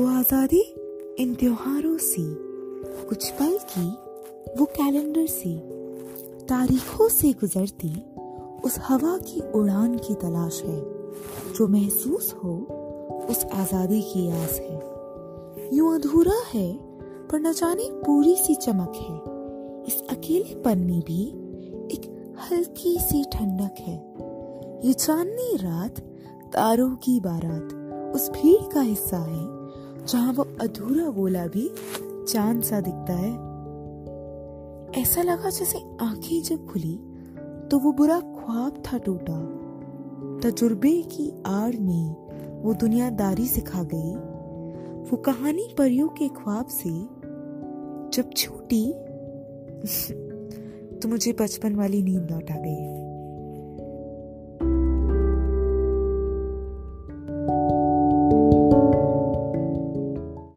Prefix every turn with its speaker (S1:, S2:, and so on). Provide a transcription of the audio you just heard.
S1: आज़ादी इन त्योहारों सी, कुछ पल की, वो कैलेंडर सी, तारीखों से गुजरती उस हवा की उड़ान की तलाश है, जो महसूस हो उस आज़ादी की आस है। यूँ अधूरा है, पर न जाने पूरी सी चमक है। इस अकेलेपन में भी एक हल्की सी ठंडक है। ये चांदनी रात, तारों की बारात, उस भीड़ का हिस्सा है जहाँ वो अधूरा गोला भी चाँद सा दिखता है। ऐसा लगा जैसे आँखें जब खुली तो वो बुरा ख्वाब था टूटा। तजुर्बे की आड़ में वो दुनियादारी सिखा गई। वो कहानी परियों के ख्वाब से जब छूटी तो मुझे बचपन वाली नींद लौट आ गई। thank you